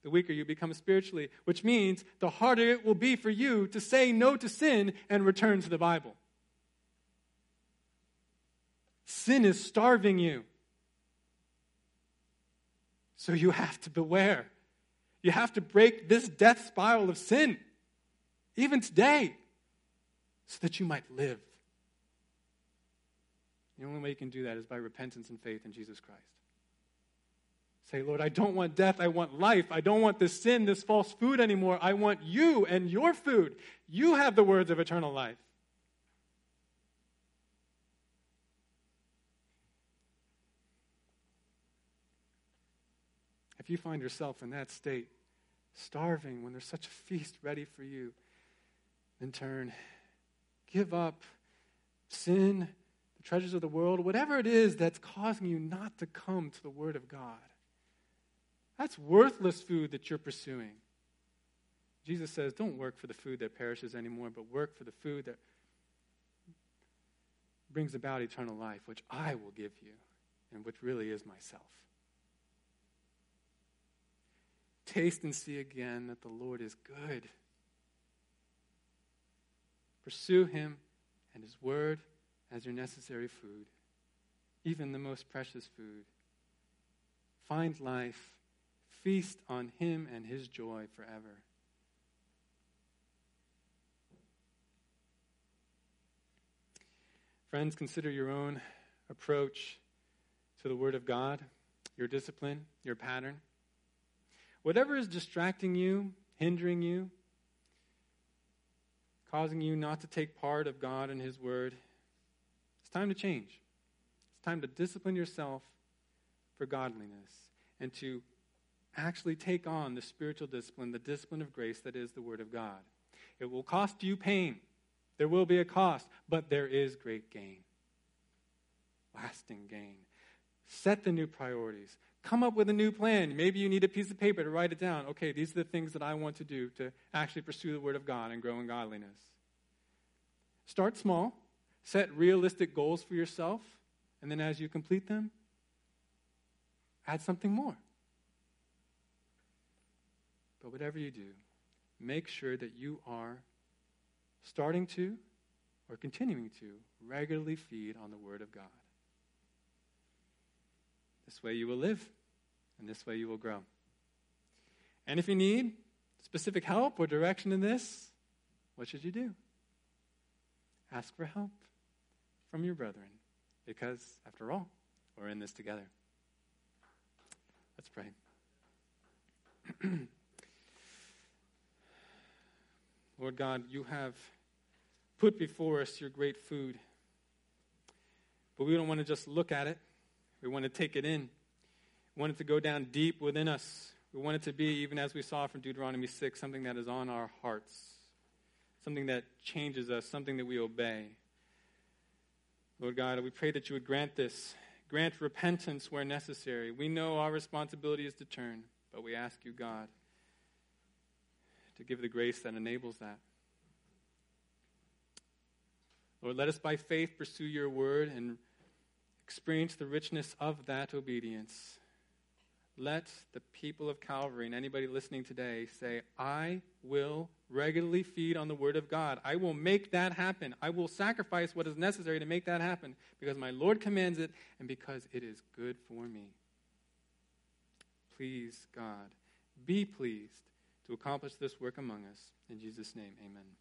The weaker you become spiritually, which means the harder it will be for you to say no to sin and return to the Bible. Sin is starving you. So you have to beware. You have to break this death spiral of sin, even today, so that you might live. The only way you can do that is by repentance and faith in Jesus Christ. Say, Lord, I don't want death. I want life. I don't want this sin, this false food anymore. I want you and your food. You have the words of eternal life. If you find yourself in that state, starving when there's such a feast ready for you, then turn. Give up sin, the treasures of the world, whatever it is that's causing you not to come to the Word of God. That's worthless food that you're pursuing. Jesus says, don't work for the food that perishes anymore, but work for the food that brings about eternal life, which I will give you, and which really is myself. Taste and see again that the Lord is good. Pursue Him and His Word as your necessary food, even the most precious food. Find life, feast on Him and His joy forever. Friends, consider your own approach to the Word of God, your discipline, your pattern. Whatever is distracting you, hindering you, causing you not to take part of God and His Word, it's time to change. It's time to discipline yourself for godliness and to actually take on the spiritual discipline, the discipline of grace that is the Word of God. It will cost you pain. There will be a cost, but there is great gain. Lasting gain. Set the new priorities. Come up with a new plan. Maybe you need a piece of paper to write it down. Okay, these are the things that I want to do to actually pursue the Word of God and grow in godliness. Start small, set realistic goals for yourself, and then as you complete them, add something more. But whatever you do, make sure that you are starting to or continuing to regularly feed on the Word of God. This way you will live, and this way you will grow. And if you need specific help or direction in this, what should you do? Ask for help from your brethren, because, after all, we're in this together. Let's pray. Lord God, you have put before us your great food, but we don't want to just look at it. We want to take it in. We want it to go down deep within us. We want it to be, even as we saw from Deuteronomy 6, something that is on our hearts, something that changes us, something that we obey. Lord God, we pray that you would grant this. Grant repentance where necessary. We know our responsibility is to turn, but we ask you, God, to give the grace that enables that. Lord, let us by faith pursue your word and experience the richness of that obedience let the people of Calvary and anybody listening today say, I will regularly feed on the Word of God. I will make that happen. I will sacrifice what is necessary to make that happen because my Lord commands it and because it is good for me. Please, God, be pleased to accomplish this work among us. In Jesus' name, amen.